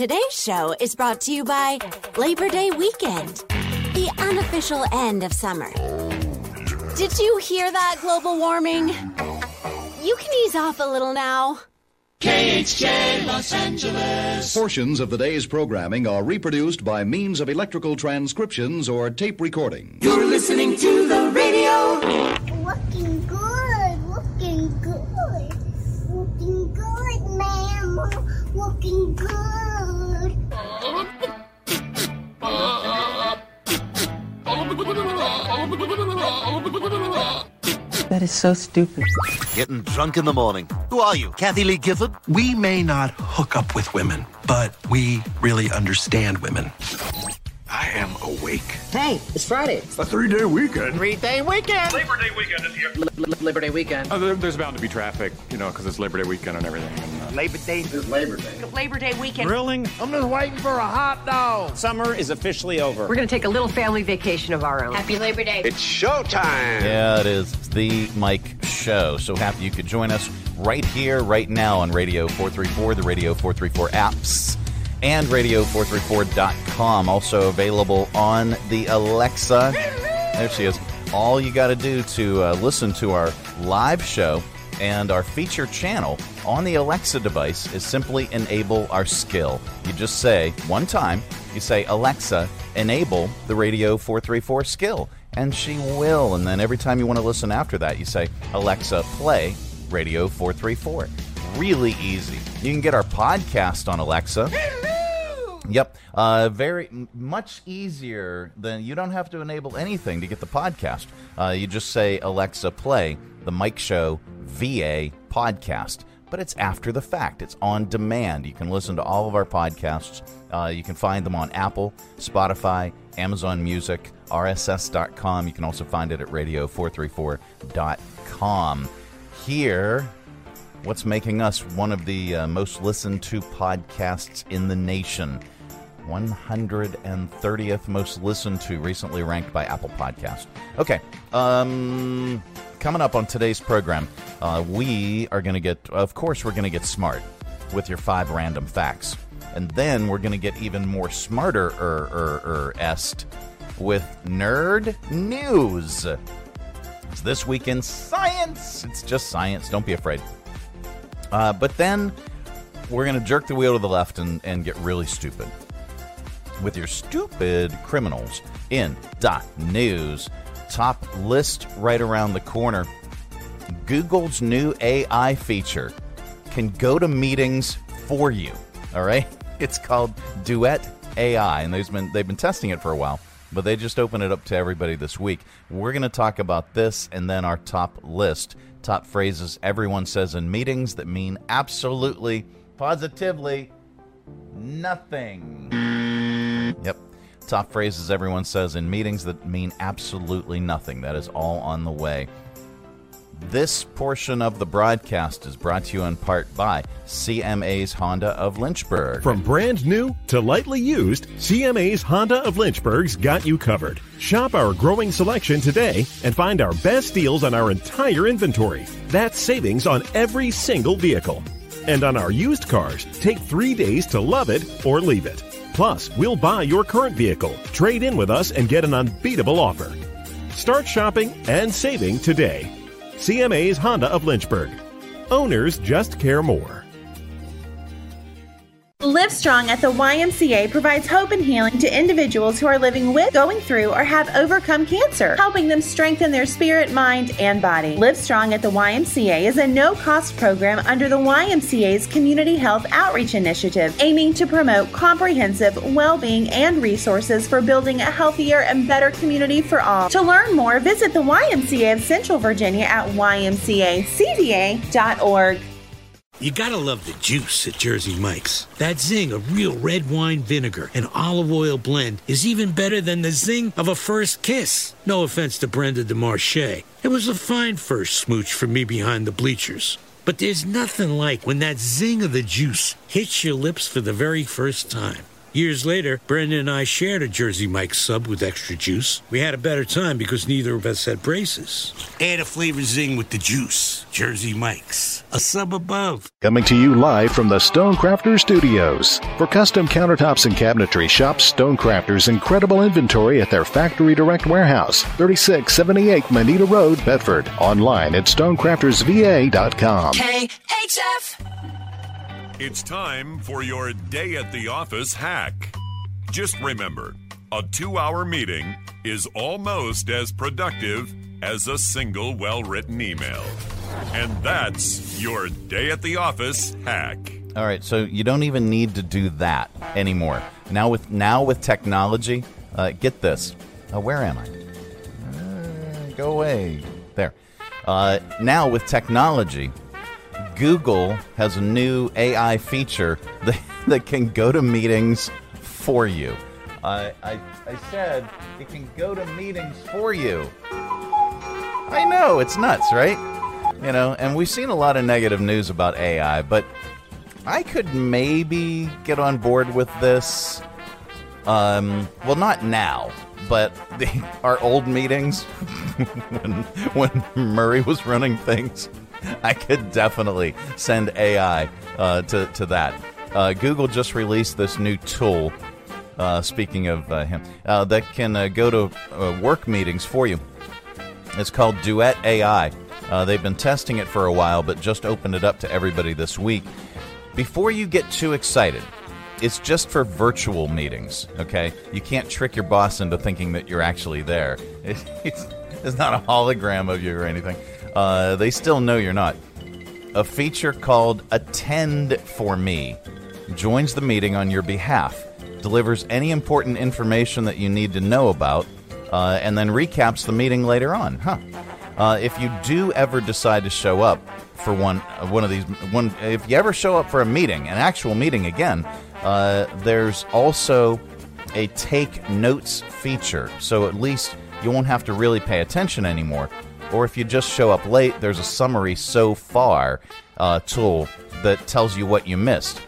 Today's show is brought to you by Labor Day weekend, the unofficial end of summer. Did you hear that, global warming? You can ease off a little now. KHJ Los Angeles. Portions of the day's programming are reproduced by means of electrical transcriptions or tape recording. You're listening to the radio. That is so stupid. Getting drunk in the morning. Who are you, Kathie Lee Gifford? We may not hook up with women, but we really understand women. I am awake. Hey, it's Friday. A three day weekend. Three day weekend. Labor Day weekend is here. Labor Day weekend. Uh, there- there's bound to be traffic, you know, because it's Labor Day weekend and everything. And, uh, Labor Day is Labor Day. Labor Day weekend. Grilling? I'm just waiting for a hot dog. Summer is officially over. We're going to take a little family vacation of our own. Happy Labor Day. It's showtime. Yeah, it is. It's the Mike Show. So happy you could join us right here, right now on Radio 434, the Radio 434 apps, and radio434.com. Also available on the Alexa. There she is. All you got to do to uh, listen to our live show and our feature channel on the Alexa device is simply enable our skill. You just say one time, you say, Alexa, enable the Radio 434 skill, and she will. And then every time you want to listen after that, you say, Alexa, play Radio 434. Really easy. You can get our podcast on Alexa. Yep. Uh, very much easier than you don't have to enable anything to get the podcast. Uh, you just say Alexa, play the Mike Show VA podcast. But it's after the fact. It's on demand. You can listen to all of our podcasts. Uh, you can find them on Apple, Spotify, Amazon Music, RSS.com. You can also find it at radio434.com. Here, what's making us one of the uh, most listened to podcasts in the nation. 130th most listened to, recently ranked by Apple Podcast. Okay, um, coming up on today's program, uh, we are going to get, of course, we're going to get smart with your five random facts, and then we're going to get even more smarter er, er, er, est with nerd news. It's this week in science. It's just science. Don't be afraid. Uh, but then we're going to jerk the wheel to the left and, and get really stupid with your stupid criminals in dot news. Top list right around the corner. Google's new AI feature can go to meetings for you. All right, it's called Duet AI, and they've been they've been testing it for a while, but they just opened it up to everybody this week. We're going to talk about this and then our top list, top phrases everyone says in meetings that mean absolutely, positively nothing. Yep. Top phrases everyone says in meetings that mean absolutely nothing. That is all on the way. This portion of the broadcast is brought to you in part by CMA's Honda of Lynchburg. From brand new to lightly used, CMA's Honda of Lynchburg's got you covered. Shop our growing selection today and find our best deals on our entire inventory. That's savings on every single vehicle. And on our used cars, take three days to love it or leave it. Plus, we'll buy your current vehicle, trade in with us, and get an unbeatable offer. Start shopping and saving today. CMA's Honda of Lynchburg. Owners just care more. Live Strong at the YMCA provides hope and healing to individuals who are living with, going through, or have overcome cancer, helping them strengthen their spirit, mind, and body. Live Strong at the YMCA is a no cost program under the YMCA's Community Health Outreach Initiative, aiming to promote comprehensive well being and resources for building a healthier and better community for all. To learn more, visit the YMCA of Central Virginia at ymcacva.org. You gotta love the juice at Jersey Mike's. That zing of real red wine vinegar and olive oil blend is even better than the zing of a first kiss. No offense to Brenda DeMarche. It was a fine first smooch for me behind the bleachers. But there's nothing like when that zing of the juice hits your lips for the very first time. Years later, Brenda and I shared a Jersey Mike's sub with extra juice. We had a better time because neither of us had braces. Add a flavor zing with the juice. Jersey Mike's, a sub above. Coming to you live from the Stonecrafter Studios. For custom countertops and cabinetry, shop Stonecrafter's incredible inventory at their Factory Direct Warehouse, 3678 Manita Road, Bedford. Online at stonecraftersva.com. KHF. It's time for your day at the office hack. Just remember, a two hour meeting is almost as productive as a single well written email. And that's your day at the office hack. All right, so you don't even need to do that anymore. Now with now with technology, uh, get this. Uh, where am I? Uh, go away. There. Uh, now with technology, Google has a new AI feature that, that can go to meetings for you. I, I, I said it can go to meetings for you. I know, it's nuts, right? You know, and we've seen a lot of negative news about AI, but I could maybe get on board with this. Um, well, not now, but the, our old meetings when when Murray was running things, I could definitely send AI uh, to to that. Uh, Google just released this new tool. Uh, speaking of uh, him, uh, that can uh, go to work meetings for you. It's called Duet AI. They've been testing it for a while, but just opened it up to everybody this week. Before you get too excited, it's just for virtual meetings, okay? You can't trick your boss into thinking that you're actually there. It's, it's not a hologram of you or anything. Uh, they still know you're not. A feature called Attend for Me joins the meeting on your behalf, delivers any important information that you need to know about, uh, and then recaps the meeting later on. Huh. Uh, if you do ever decide to show up for one uh, one of these one, if you ever show up for a meeting, an actual meeting again, uh, there's also a take notes feature. So at least you won't have to really pay attention anymore. Or if you just show up late, there's a summary so far uh, tool that tells you what you missed.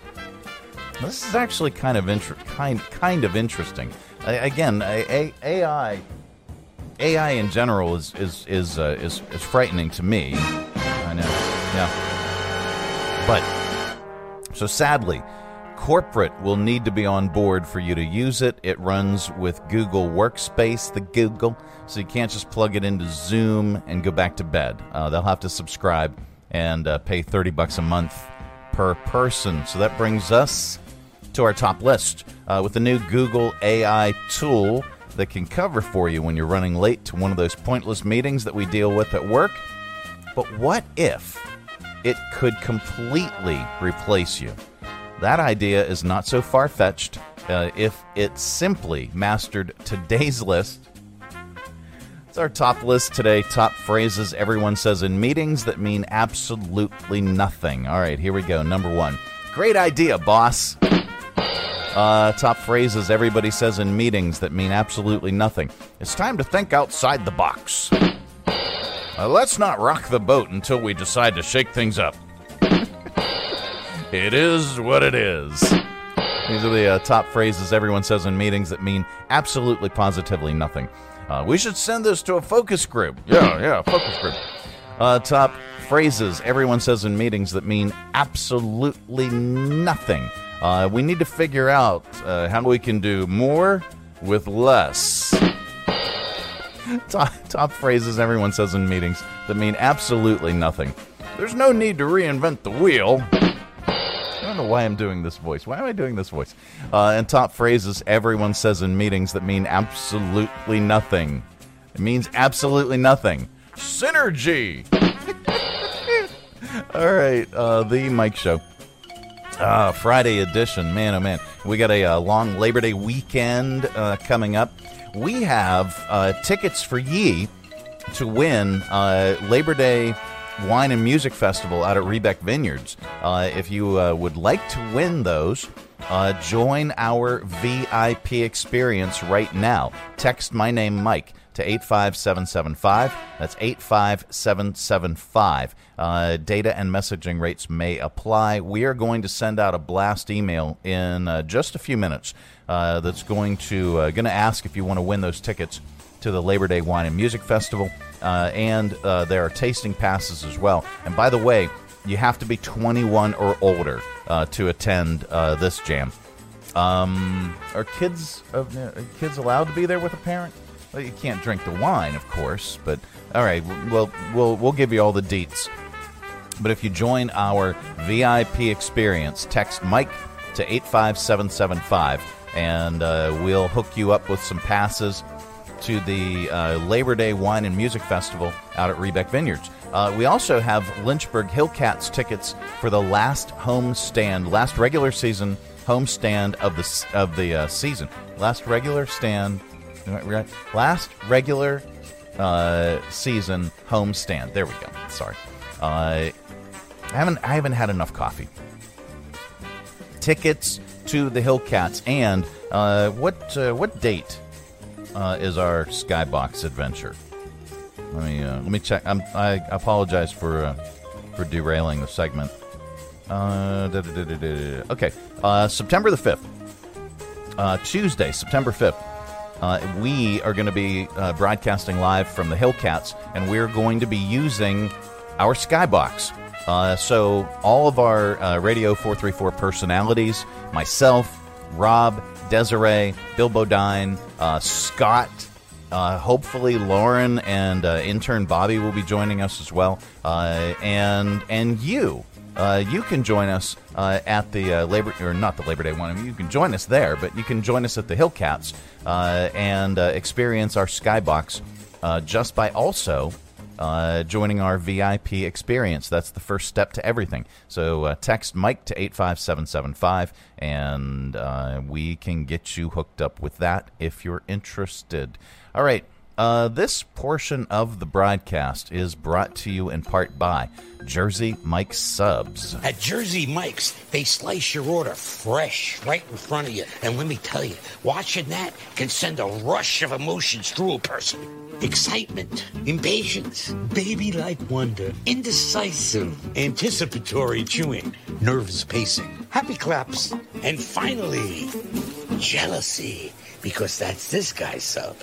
This is actually kind of inter- kind kind of interesting. I, again, a, a, AI AI in general is is is, uh, is is frightening to me. I know, yeah. But so sadly, corporate will need to be on board for you to use it. It runs with Google Workspace, the Google, so you can't just plug it into Zoom and go back to bed. Uh, they'll have to subscribe and uh, pay thirty bucks a month per person. So that brings us to our top list uh, with the new Google AI tool that can cover for you when you're running late to one of those pointless meetings that we deal with at work. But what if it could completely replace you? That idea is not so far fetched uh, if it simply mastered today's list. It's our top list today. Top phrases everyone says in meetings that mean absolutely nothing. All right, here we go. Number one Great idea, boss. Uh, top phrases everybody says in meetings that mean absolutely nothing. It's time to think outside the box. Uh, let's not rock the boat until we decide to shake things up. It is what it is. These are the uh, top phrases everyone says in meetings that mean absolutely positively nothing. Uh, we should send this to a focus group. Yeah, yeah, focus group. Uh, top phrases everyone says in meetings that mean absolutely nothing. Uh, we need to figure out uh, how we can do more with less. top, top phrases everyone says in meetings that mean absolutely nothing. There's no need to reinvent the wheel. Don't know why I'm doing this voice. Why am I doing this voice? Uh, and top phrases everyone says in meetings that mean absolutely nothing. It means absolutely nothing. Synergy. All right, uh, the Mike Show. Uh, Friday edition. Man, oh man. We got a, uh long Labor Day weekend uh, coming up. We have uh, tickets for ye to win uh, Labor Day Wine and Music Festival out at Rebec Vineyards. Uh, if you uh, would like to win those, uh, join our VIP experience right now. Text my name, Mike, to 85775. That's 85775. Uh, data and messaging rates may apply. We are going to send out a blast email in uh, just a few minutes uh, that's going to uh, going to ask if you want to win those tickets to the Labor Day Wine and Music Festival, uh, and uh, there are tasting passes as well. And by the way, you have to be 21 or older uh, to attend uh, this jam. Um, are kids uh, are kids allowed to be there with a parent? Well, you can't drink the wine, of course, but all right. Well, we'll we'll give you all the deets. But if you join our VIP experience, text Mike to 85775 and uh, we'll hook you up with some passes to the uh, Labor Day Wine and Music Festival out at Rebec Vineyards. Uh, we also have Lynchburg Hillcats tickets for the last home stand, last regular season home stand of the of the uh, season. Last regular stand? Last regular uh, season home stand. There we go. Sorry, uh, I haven't I haven't had enough coffee. Tickets to the Hillcats and uh, what what date uh, is our Skybox adventure? Let me uh, let me check. I'm, I apologize for uh, for derailing the segment. Uh, okay, uh, September the fifth, uh, Tuesday, September fifth. We are going to be broadcasting live from the Hillcats, and we're going to be using our Skybox. So all of our Radio 434 personalities, myself, Rob, Desiree, Bill Bodine, uh, Scott, uh, hopefully Lauren and uh, intern Bobby will be joining us as well, uh, and and you. Uh, you can join us uh, at the Labor, or not the Labor Day one. I mean, you can join us there, but you can join us at the Hillcats and experience our Skybox just by also uh, joining our VIP experience. That's the first step to everything. So uh, text Mike to 85775 and uh, we can get you hooked up with that if you're interested. All right. Uh, this portion of the broadcast is brought to you in part by Jersey Mike's Subs. At Jersey Mike's, they slice your order fresh right in front of you. And let me tell you, watching that can send a rush of emotions through a person. Excitement, impatience, baby like wonder, indecisive, anticipatory chewing, nervous pacing, happy claps, and finally, jealousy, because that's this guy's sub.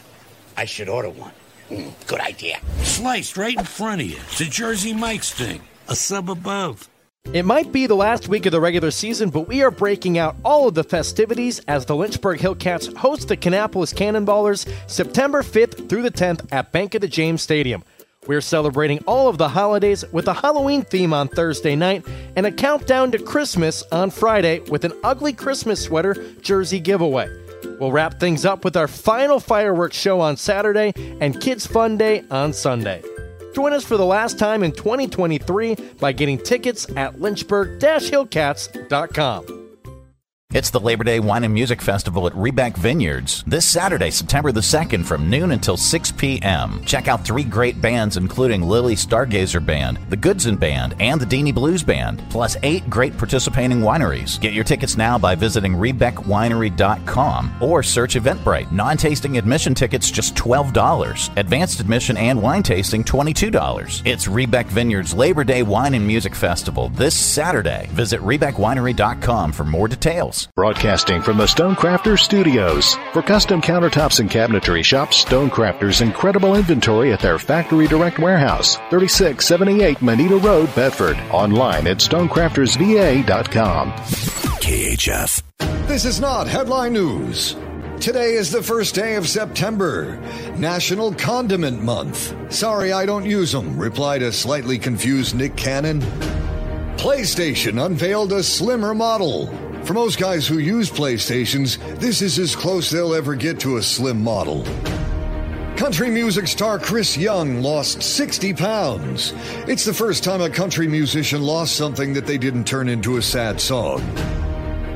I should order one. Mm, good idea. Sliced right in front of you. It's a Jersey Mike's thing. A sub above. It might be the last week of the regular season, but we are breaking out all of the festivities as the Lynchburg Hillcats host the Kannapolis Cannonballers September 5th through the 10th at Bank of the James Stadium. We're celebrating all of the holidays with a Halloween theme on Thursday night and a countdown to Christmas on Friday with an ugly Christmas sweater jersey giveaway. We'll wrap things up with our final fireworks show on Saturday and Kids Fun Day on Sunday. Join us for the last time in 2023 by getting tickets at lynchburg-hillcats.com. It's the Labor Day Wine and Music Festival at Rebec Vineyards this Saturday, September the 2nd from noon until 6 p.m. Check out three great bands including Lily Stargazer Band, the Goodson Band, and the Deanie Blues Band, plus eight great participating wineries. Get your tickets now by visiting RebecWinery.com or search Eventbrite. Non-tasting admission tickets just $12. Advanced admission and wine tasting $22. It's Rebec Vineyards Labor Day Wine and Music Festival this Saturday. Visit RebecWinery.com for more details. Broadcasting from the Stonecrafters Studios. For custom countertops and cabinetry, shop Stonecrafters' incredible inventory at their Factory Direct Warehouse, 3678 Manita Road, Bedford. Online at stonecraftersva.com. KHF. This is not headline news. Today is the first day of September, National Condiment Month. Sorry, I don't use them, replied a slightly confused Nick Cannon. PlayStation unveiled a slimmer model. For most guys who use PlayStations, this is as close they'll ever get to a slim model. Country music star Chris Young lost 60 pounds. It's the first time a country musician lost something that they didn't turn into a sad song.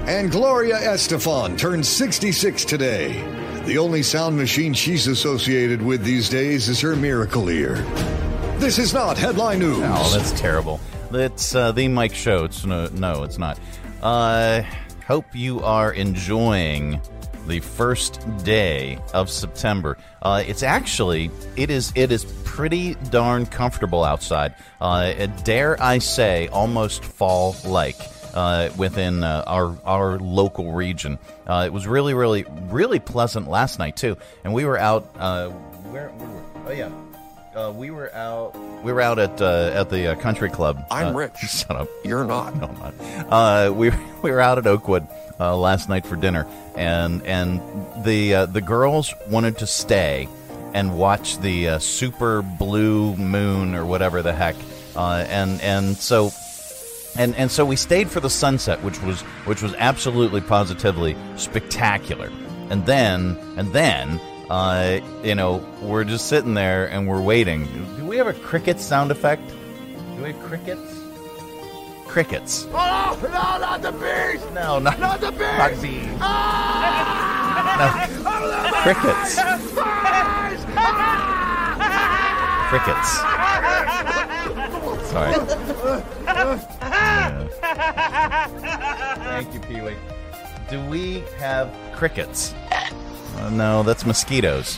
And Gloria Estefan turned 66 today. The only sound machine she's associated with these days is her miracle ear. This is not headline news. Oh, that's terrible. It's uh, the Mike Show. It's no, no, it's not. Uh, hope you are enjoying the first day of September. Uh, it's actually it is it is pretty darn comfortable outside. Uh, dare I say, almost fall like. Uh, within uh, our our local region, uh, it was really, really, really pleasant last night too. And we were out. Uh, where, where were, oh yeah, uh, we were out. We were out at uh, at the uh, country club. I'm Uh, rich. Shut up. You're not. No, I'm not. Uh, we we were out at Oakwood uh, last night for dinner, and and the uh, the girls wanted to stay and watch the uh, super blue moon or whatever the heck, uh, and and so. And, and so we stayed for the sunset, which was which was absolutely positively spectacular. And then and then uh, you know we're just sitting there and we're waiting. Do we have a cricket sound effect? Do we have crickets? Crickets. Oh, no, not the bees! No, not, Not the bees! not bees. Ah! No. Crickets. Crickets. Sorry. Thank you, Pee Wee. Do we have crickets? Uh, no, that's mosquitoes.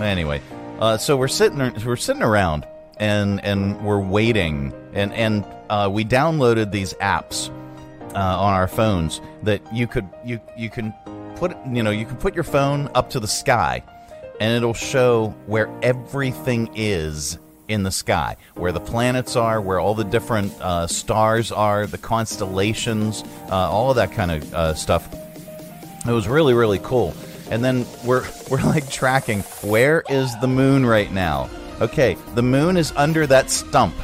Anyway, uh, so we're sitting we're sitting around and and we're waiting and and uh, we downloaded these apps uh, on our phones that you could you you can put you know you can put your phone up to the sky and it'll show where everything is in the sky, where the planets are, where all the different uh, stars are, the constellations, uh, all of that kind of uh, stuff. It was really really cool. And then we're we're like tracking where is the moon right now? Okay, the moon is under that stump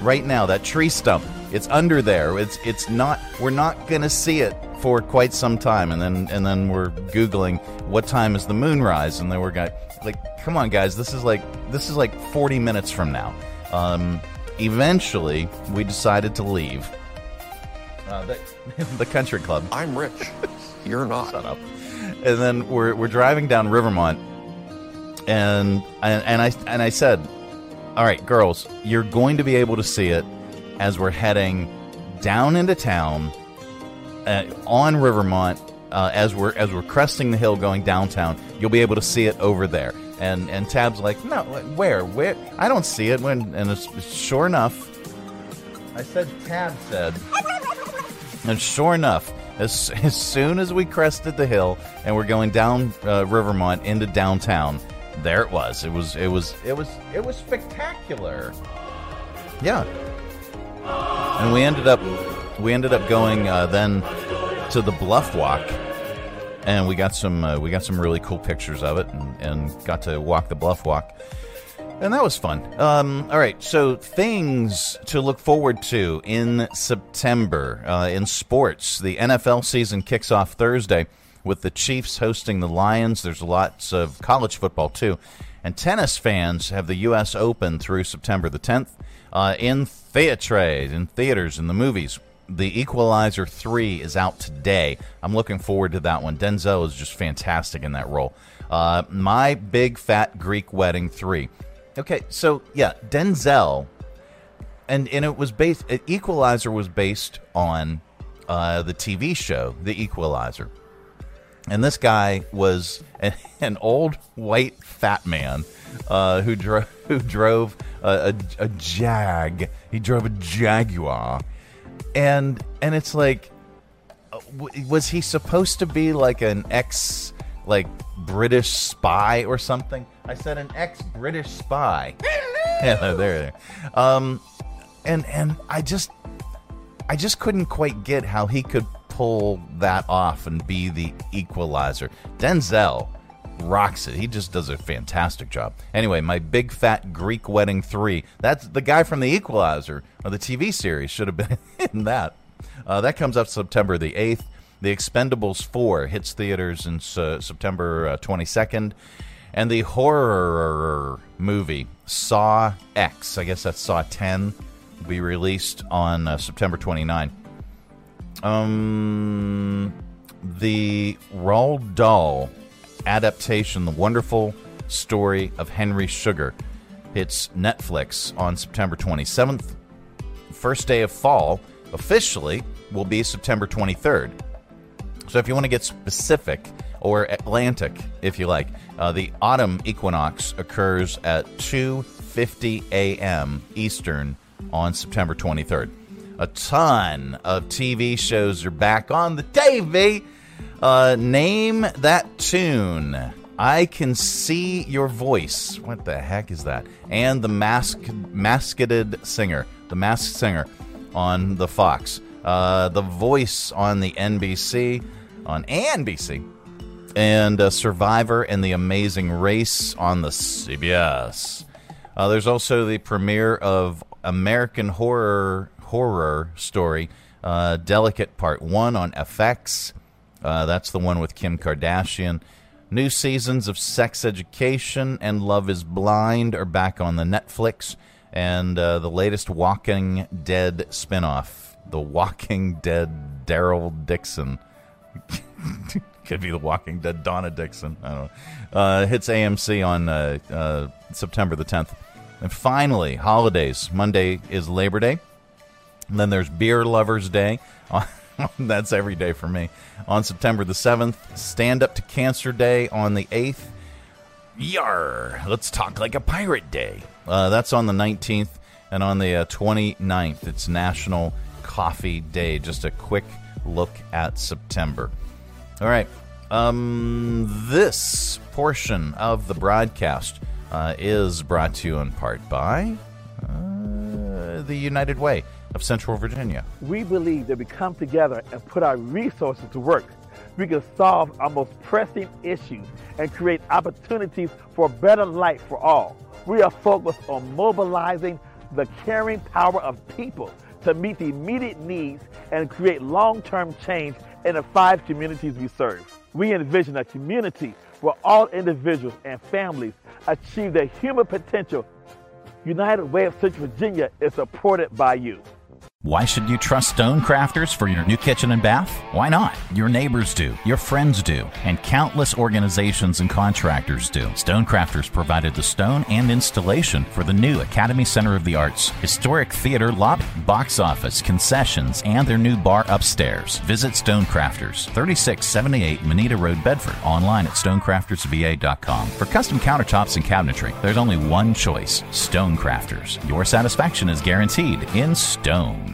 right now, that tree stump. It's under there. It's it's not we're not going to see it for quite some time and then and then we're googling what time is the moon rise and then we're going like come on guys, this is like this is like 40 minutes from now. Um eventually we decided to leave. Uh, the, the country club. I'm rich. You're not. Shut up. And then we're we're driving down Rivermont, and and, and I and I said, "All right, girls, you're going to be able to see it as we're heading down into town uh, on Rivermont. Uh, as we're as we're cresting the hill going downtown, you'll be able to see it over there." And and Tab's like, "No, where? Where? I don't see it." When and it's, sure enough, I said Tab said. And sure enough, as, as soon as we crested the hill and we're going down uh, Rivermont into downtown, there it was. It was it was it was it was spectacular. Yeah. And we ended up we ended up going uh, then to the Bluff Walk, and we got some uh, we got some really cool pictures of it, and, and got to walk the Bluff Walk. And that was fun. Um, all right, so things to look forward to in September uh, in sports. The NFL season kicks off Thursday with the Chiefs hosting the Lions. There's lots of college football too, and tennis fans have the U.S. Open through September the 10th uh, in theatres, in theaters, in the movies. The Equalizer 3 is out today. I'm looking forward to that one. Denzel is just fantastic in that role. Uh, My Big Fat Greek Wedding 3. Okay, so yeah, Denzel, and and it was based. Equalizer was based on uh, the TV show The Equalizer, and this guy was an, an old white fat man uh, who drove who drove a, a, a Jag. He drove a Jaguar, and and it's like, was he supposed to be like an ex like British spy or something? I said an ex British spy. yeah, there. Um, and and I just I just couldn't quite get how he could pull that off and be the equalizer. Denzel rocks it. He just does a fantastic job. Anyway, my big fat Greek wedding three. That's the guy from the Equalizer or the TV series should have been in that. Uh, that comes up September the eighth. The Expendables four hits theaters in uh, September twenty second. And the horror movie Saw X, I guess that's Saw 10, will be released on uh, September 29. Um, the Roald Dahl adaptation, The Wonderful Story of Henry Sugar, hits Netflix on September 27th. First day of fall, officially, will be September 23rd. So if you want to get specific, or Atlantic, if you like, uh, the autumn equinox occurs at 2:50 a.m. Eastern on September 23rd. A ton of TV shows are back on the TV. Uh, name that tune. I can see your voice. What the heck is that? And the masked, masked singer, the masked singer on the Fox. Uh, the voice on the NBC, on NBC, and uh, Survivor and the Amazing Race on the CBS. Uh, there's also the premiere of American Horror Horror Story, uh, Delicate Part One on FX. Uh, that's the one with Kim Kardashian. New seasons of Sex Education and Love Is Blind are back on the Netflix, and uh, the latest Walking Dead spinoff, The Walking Dead Daryl Dixon. Could be The Walking Dead Donna Dixon. I don't know. Uh, hits AMC on uh, uh, September the 10th. And finally, holidays. Monday is Labor Day. And then there's Beer Lovers Day. That's every day for me. On September the 7th, Stand Up to Cancer Day on the 8th. Yar! Let's talk like a pirate day. Uh, that's on the 19th. And on the uh, 29th, it's National Coffee Day. Just a quick look at September. All right. Um, this portion of the broadcast uh, is brought to you in part by uh, the United Way of Central Virginia. We believe that we come together and put our resources to work. We can solve our most pressing issues and create opportunities for a better life for all. We are focused on mobilizing the caring power of people to meet the immediate needs and create long term change in the five communities we serve. We envision a community where all individuals and families achieve their human potential. United Way of Central Virginia is supported by you. Why should you trust Stonecrafters for your new kitchen and bath? Why not? Your neighbors do, your friends do, and countless organizations and contractors do. Stonecrafters provided the stone and installation for the new Academy Center of the Arts, historic theater lobby, box office, concessions, and their new bar upstairs. Visit Stonecrafters, 3678 Manita Road, Bedford, online at stonecraftersva.com. For custom countertops and cabinetry, there's only one choice Stonecrafters. Your satisfaction is guaranteed in stone.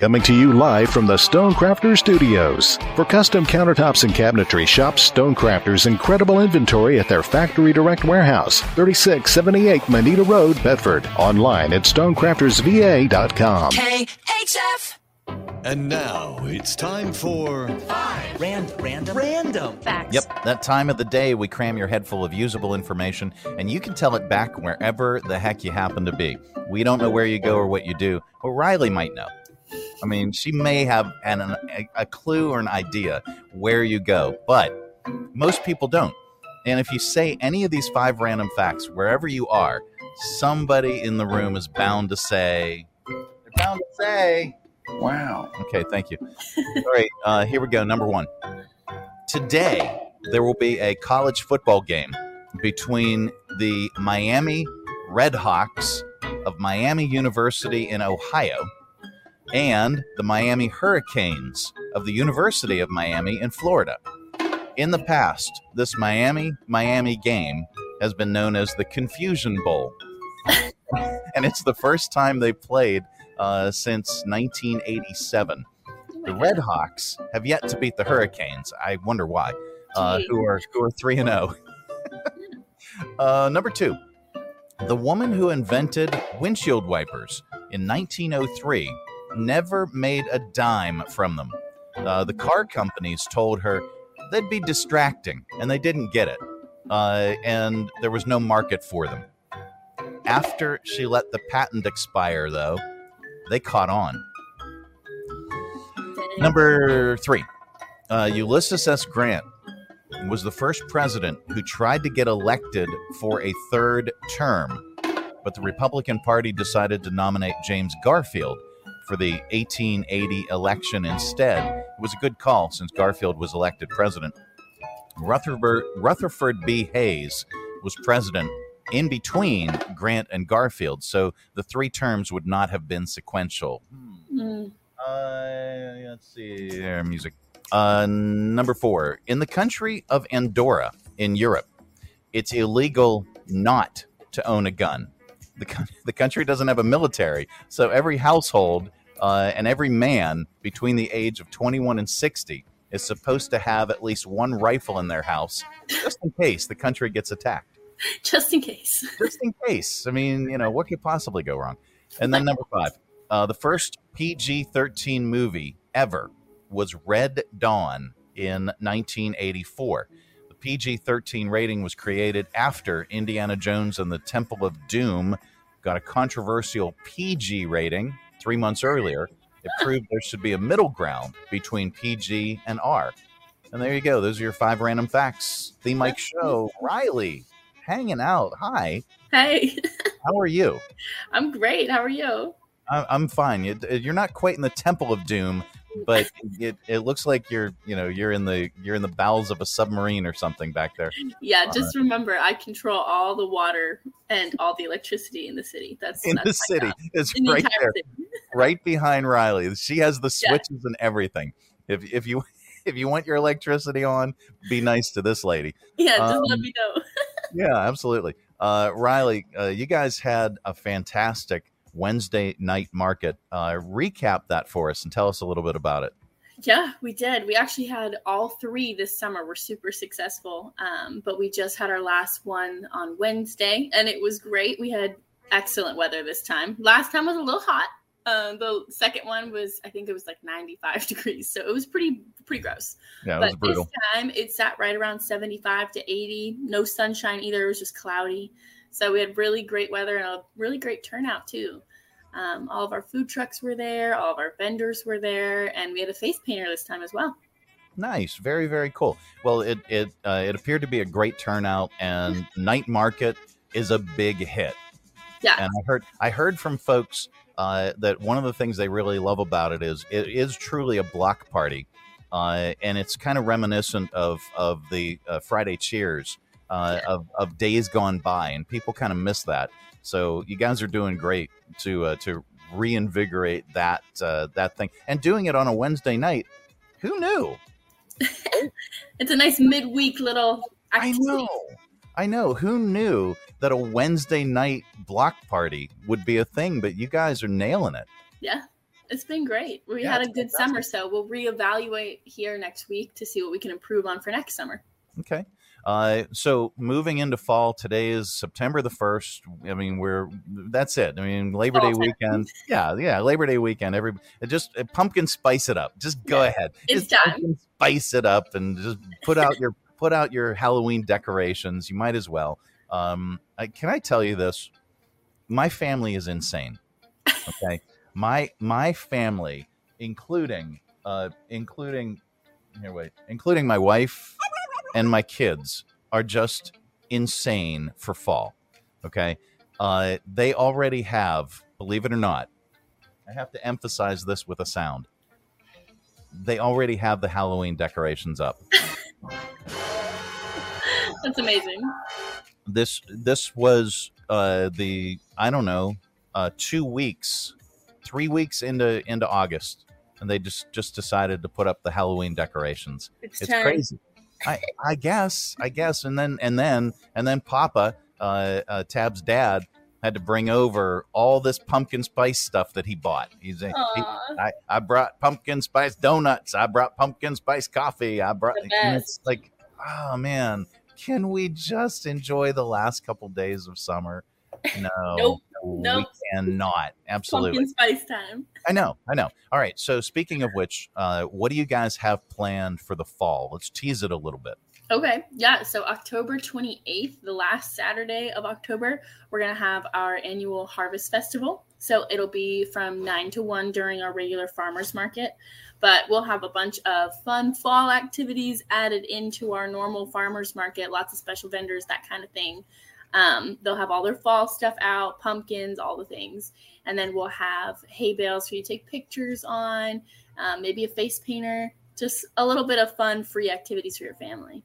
Coming to you live from the Stonecrafters Studios. For custom countertops and cabinetry, shop Stonecrafters' incredible inventory at their Factory Direct Warehouse, 3678 Manita Road, Bedford. Online at stonecraftersva.com. KHF! And now it's time for Five. Random. Random. Random. Facts. Yep, that time of the day we cram your head full of usable information, and you can tell it back wherever the heck you happen to be. We don't know where you go or what you do, but Riley might know. I mean, she may have an, a, a clue or an idea where you go, but most people don't. And if you say any of these five random facts wherever you are, somebody in the room is bound to say, they're bound to say, wow. Okay, thank you. All right, uh, here we go. Number one. Today, there will be a college football game between the Miami Redhawks of Miami University in Ohio and the Miami Hurricanes of the University of Miami in Florida. In the past, this Miami Miami game has been known as the Confusion Bowl. and it's the first time they played uh, since 1987. The Redhawks have yet to beat the Hurricanes. I wonder why. Uh, who are who are three and zero. Uh, number two, the woman who invented windshield wipers in 1903 never made a dime from them. Uh, the car companies told her they'd be distracting, and they didn't get it. Uh, and there was no market for them. After she let the patent expire, though, they caught on. Number three. uh, Ulysses S. Grant was the first president who tried to get elected for a third term, but the Republican Party decided to nominate James Garfield for the 1880 election instead. It was a good call since Garfield was elected president. Rutherford, Rutherford B. Hayes was president in between Grant and Garfield, so the three terms would not have been sequential. Mm. Uh, let's see there, music. Uh, number four, in the country of Andorra in Europe, it's illegal not to own a gun. The, the country doesn't have a military, so every household uh, and every man between the age of 21 and 60 is supposed to have at least one rifle in their house, just in case the country gets attacked. Just in case. Just in case. I mean, you know, what could possibly go wrong? And then number five, uh, the first PG 13 movie ever was Red Dawn in 1984. PG 13 rating was created after Indiana Jones and the Temple of Doom got a controversial PG rating three months earlier. It proved there should be a middle ground between PG and R. And there you go. Those are your five random facts. The Mike Show. Riley, hanging out. Hi. Hey, How are you? I'm great. How are you? I'm fine. You're not quite in the Temple of Doom, but it, it looks like you're you know you're in the you're in the bowels of a submarine or something back there. Yeah, Uh, just remember I control all the water and all the electricity in the city. That's in that's the city. job. It's In right entire there, city. right behind Riley. She has the Yeah. switches and everything. If if you if you want your electricity on, be nice to this lady. Yeah, just Um, let me know. Yeah, absolutely. Uh, Riley, uh, you guys had a fantastic Wednesday night market. Uh, recap that for us and tell us a little bit about it. Yeah, we did. We actually had all three this summer. We're super successful. Um, but we just had our last one on Wednesday, and it was great. We had excellent weather this time. Last time was a little hot. Um, the second one was, I think it was like 95 degrees, so it was pretty pretty gross. Yeah, it but was brutal. this time it sat right around 75 to 80. No sunshine either. It was just cloudy. So we had really great weather and a really great turnout too. Um, all of our food trucks were there, all of our vendors were there, and we had a face painter this time as well. Nice, very very cool. Well, it it uh, it appeared to be a great turnout, and night market is a big hit. Yeah. And I heard I heard from folks uh, that one of the things they really love about it is it is truly a block party, uh, and it's kind of reminiscent of of the uh, Friday Cheers uh, of of days gone by, and people kind of miss that. So you guys are doing great to uh, to reinvigorate that uh, that thing, and doing it on a Wednesday night. Who knew? It's a nice midweek little activity. I know. I know. Who knew that a Wednesday night block party would be a thing? But you guys are nailing it. Yeah, it's been great. We Yeah, had a good summer, so we'll reevaluate here next week to see what we can improve on for next summer. Okay. Uh, so moving into fall, today is September the first. I mean, we're that's it. I mean, Labor Fall Day weekend. Yeah, yeah, Labor Day weekend. Every just uh, pumpkin spice it up. Just go ahead. It's Just time. spice it up and just put out your put out your Halloween decorations. You might as well. Um, I, can I tell you this? My family is insane. Okay, my my family, including uh, including here, wait, including my wife and my kids, are just insane for fall. Okay, uh, they already have, believe it or not, I have to emphasize this with a sound. They already have the Halloween decorations up. That's amazing. this this was uh the i don't know uh two weeks three weeks into into august and they just just decided to put up the halloween decorations It's it's crazy i i guess i guess. And then and then and then papa uh, uh tab's dad had to bring over all this pumpkin spice stuff that he bought. He's a, he, I, I brought pumpkin spice donuts. I brought pumpkin spice coffee. I brought it's like oh man. Can we just enjoy the last couple days of summer? No, Nope. No, Nope. we cannot. Absolutely. Pumpkin spice time. I know, I know. All right. So, speaking of which, uh, what do you guys have planned for the fall? Let's tease it a little bit. Okay, yeah. So October 28th, the last Saturday of October, we're going to have our annual Harvest Festival. So it'll be from 9 to 1 during our regular farmers market. but we'll have a bunch of fun fall activities added into our normal farmers market, lots of special vendors, that kind of thing. Um, they'll have all their fall stuff out, pumpkins, all the things. And then we'll have hay bales for you to take pictures on, um, maybe a face painter, just a little bit of fun, free activities for your family.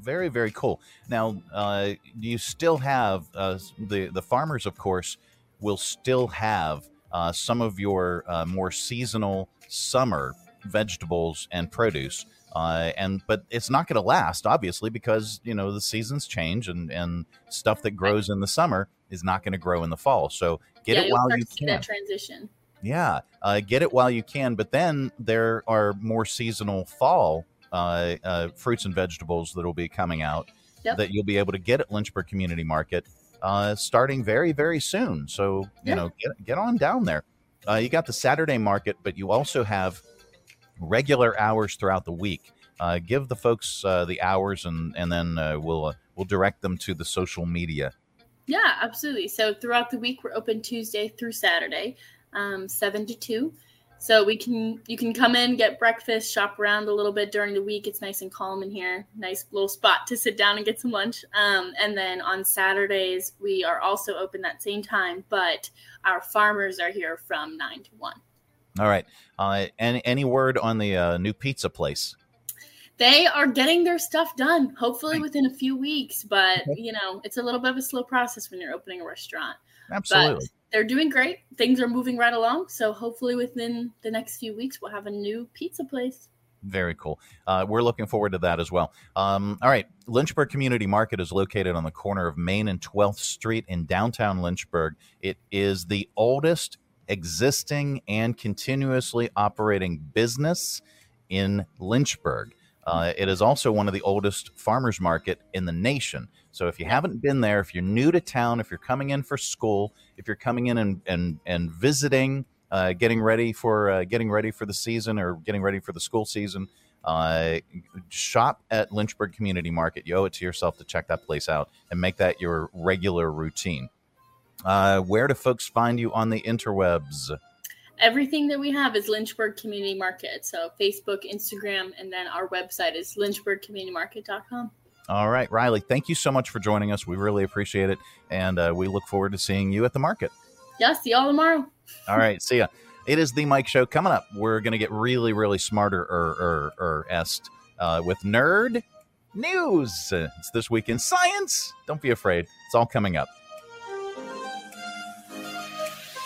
Very, very cool. Now, uh, you still have uh, the the farmers, of course, will still have uh, some of your uh, more seasonal summer vegetables and produce. Uh, and but it's not going to last, obviously, because you know the seasons change and and stuff that grows in the summer is not going to grow in the fall. So get yeah, it while you can. that transition. Yeah, uh, get it while you can. But then there are more seasonal fall uh, uh, fruits and vegetables that will be coming out Yep. that you'll be able to get at Lynchburg Community Market uh, starting very, very soon. So, you Yeah. know, get, get on down there. Uh, you got the Saturday market, but you also have regular hours throughout the week. Uh, give the folks uh, the hours, and and then uh, we'll uh, we'll direct them to the social media. Yeah, absolutely. So throughout the week, we're open Tuesday through Saturday, um, seven to two. So we can you can come in, get breakfast, shop around a little bit during the week. It's nice and calm in here. Nice little spot to sit down and get some lunch. Um, and then on Saturdays, we are also open that same time, but our farmers are here from nine to one. All right. Uh, any any word on the uh, new pizza place? They are getting their stuff done, hopefully within a few weeks. But you know, it's a little bit of a slow process when you're opening a restaurant. Absolutely. But they're doing great. Things are moving right along. So hopefully within the next few weeks, we'll have a new pizza place. Very cool. Uh, we're looking forward to that as well. Um, all right. Lynchburg Community Market is located on the corner of Main and 12th Street in downtown Lynchburg. It is the oldest existing and continuously operating business in Lynchburg. Uh, it is also one of the oldest farmers market in the nation. So if you haven't been there, if you're new to town, if you're coming in for school, if you're coming in and and, and visiting, uh, getting ready for uh, getting ready for the season or getting ready for the school season, uh, shop at Lynchburg Community Market. You owe it to yourself to check that place out and make that your regular routine. Uh, where do folks find you on the interwebs? Everything that we have is Lynchburg Community Market. So Facebook, Instagram, and then our website is lynchburgcommunitymarket.com. All right, Riley, thank you so much for joining us. We really appreciate it. And uh, we look forward to seeing you at the market. Yeah, see y'all tomorrow. All right, see ya. It is the Mike Show coming up. We're going to get really, really smarter or or or est uh, with nerd news. It's this week in science. Don't be afraid. It's all coming up.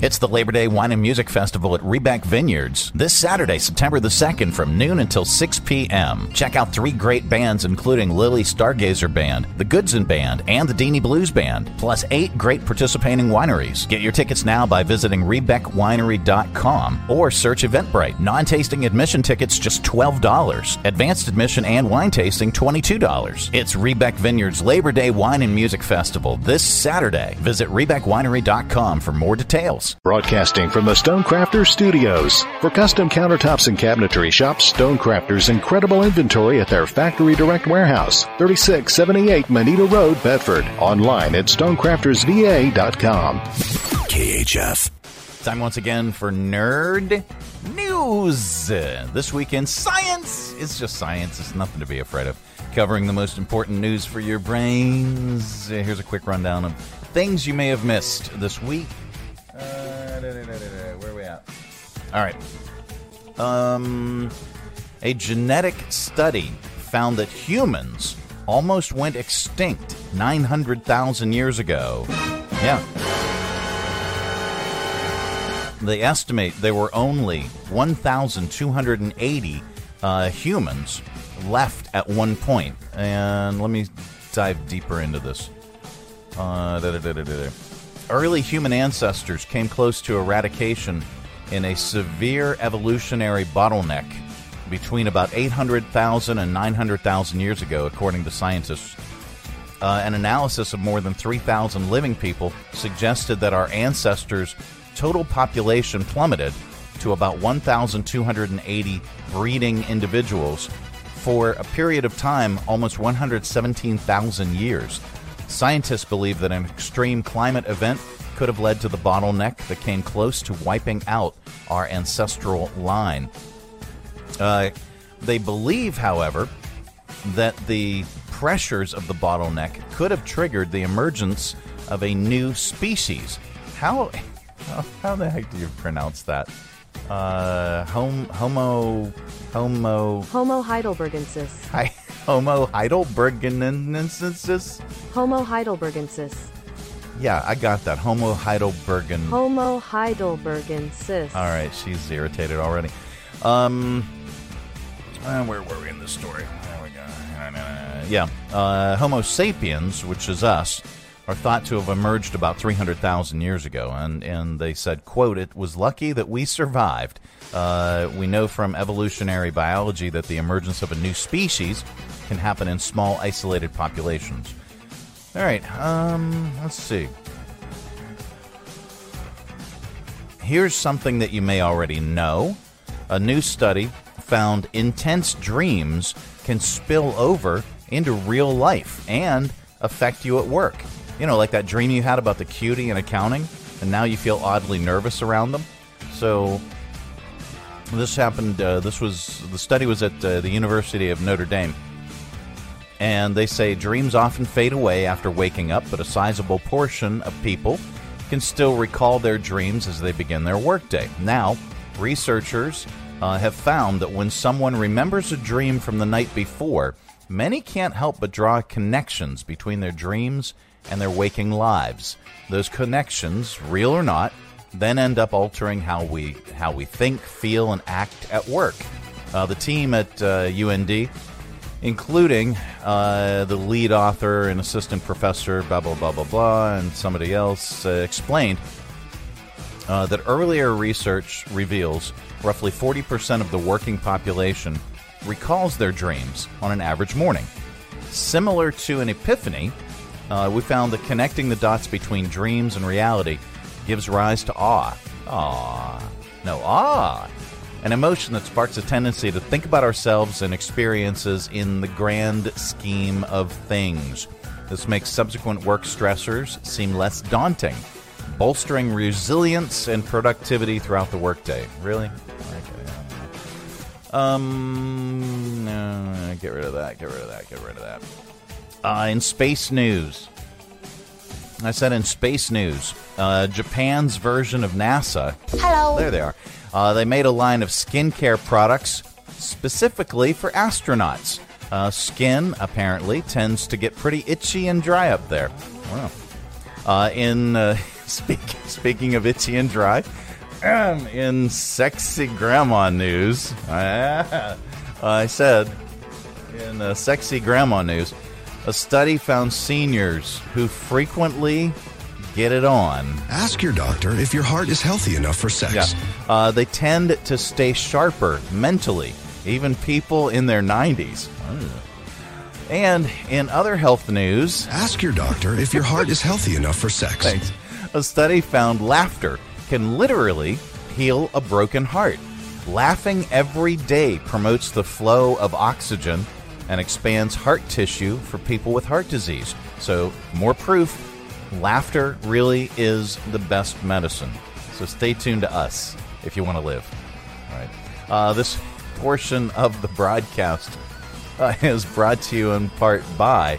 It's the Labor Day Wine and Music Festival at Rebec Vineyards this Saturday, September the 2nd from noon until 6 p.m. Check out three great bands, including Lily Stargazer Band, the Goodson Band, and the Deanie Blues Band, plus eight great participating wineries. Get your tickets now by visiting RebecWinery.com or search Eventbrite. Non tasting admission tickets just $12. Advanced admission and wine tasting $22. It's Rebec Vineyards Labor Day Wine and Music Festival this Saturday. Visit RebecWinery.com for more details. Broadcasting from the Stonecrafters Studios. For custom countertops and cabinetry, shop Stonecrafters' incredible inventory at their Factory Direct Warehouse, 3678 Moneta Road, Bedford. Online at stonecraftersva.com. KHF. Time once again for Nerd News. This weekend, science. It's just science. It's nothing to be afraid of. Covering the most important news for your brains. Here's a quick rundown of things you may have missed this week. Where are we at? All right. Um, a genetic study found that humans almost went extinct 900,000 years ago. Yeah. They estimate there were only 1,280 uh, humans left at one point. And let me dive deeper into this. Uh, da, da, da. Early human ancestors came close to eradication in a severe evolutionary bottleneck between about 800,000 and 900,000 years ago, according to scientists. Uh, an analysis of more than 3,000 living people suggested that our ancestors' total population plummeted to about 1,280 breeding individuals for a period of time almost 117,000 years. Scientists believe that an extreme climate event could have led to the bottleneck that came close to wiping out our ancestral line. Uh, they believe, however, that the pressures of the bottleneck could have triggered the emergence of a new species. How how the heck do you pronounce that? Uh, hom, homo homo Homo heidelbergensis. hi, homo heidelbergensis. Homo heidelbergensis. Yeah, I got that. Homo heidelbergen. Homo heidelbergensis. All right, she's irritated already. Um, uh, where were we in this story? There we go. Yeah, uh, Homo sapiens, which is us, are thought to have emerged about 300,000 years ago, and, and they said, quote, it was lucky that we survived. Uh, we know from evolutionary biology that the emergence of a new species can happen in small, isolated populations. All right, um, let's see. Here's something that you may already know. A new study found intense dreams can spill over into real life and affect you at work. You know, like that dream you had about the cutie in accounting, and now you feel oddly nervous around them. So, this happened, uh, this was, the study was at uh, the University of Notre Dame. And they say dreams often fade away after waking up, but a sizable portion of people can still recall their dreams as they begin their workday. Now, researchers uh, have found that when someone remembers a dream from the night before, many can't help but draw connections between their dreams and their waking lives. Those connections, real or not, then end up altering how we how we think, feel, and act at work. Uh, the team at uh, UND, including uh, the lead author and assistant professor, blah blah blah blah blah, and somebody else, uh, explained uh, that earlier research reveals roughly 40% of the working population recalls their dreams on an average morning. Similar to an epiphany, uh, we found that connecting the dots between dreams and reality gives rise to awe. Awe. No, awe. An emotion that sparks a tendency to think about ourselves and experiences in the grand scheme of things. This makes subsequent work stressors seem less daunting, bolstering resilience and productivity throughout the workday. Really? Okay. Um, no, get rid of that. Get rid of that. Get rid of that. Uh, in space news, I said in space news, uh, Japan's version of NASA. Hello. There they are. Uh, they made a line of skincare products specifically for astronauts. Uh, skin apparently tends to get pretty itchy and dry up there. Wow. Uh, in uh, speak, speaking of itchy and dry, um, in sexy grandma news, I said in uh, sexy grandma news, a study found seniors who frequently get it on. Ask your doctor if your heart is healthy enough for sex. Yeah. Uh, they tend to stay sharper mentally, even people in their 90s. And in other health news, ask your doctor if your heart is healthy enough for sex. Thanks. A study found laughter can literally heal a broken heart. Laughing every day promotes the flow of oxygen and expands heart tissue for people with heart disease. So, more proof laughter really is the best medicine. So, stay tuned to us if you want to live. All right. Uh, this portion of the broadcast uh, is brought to you in part by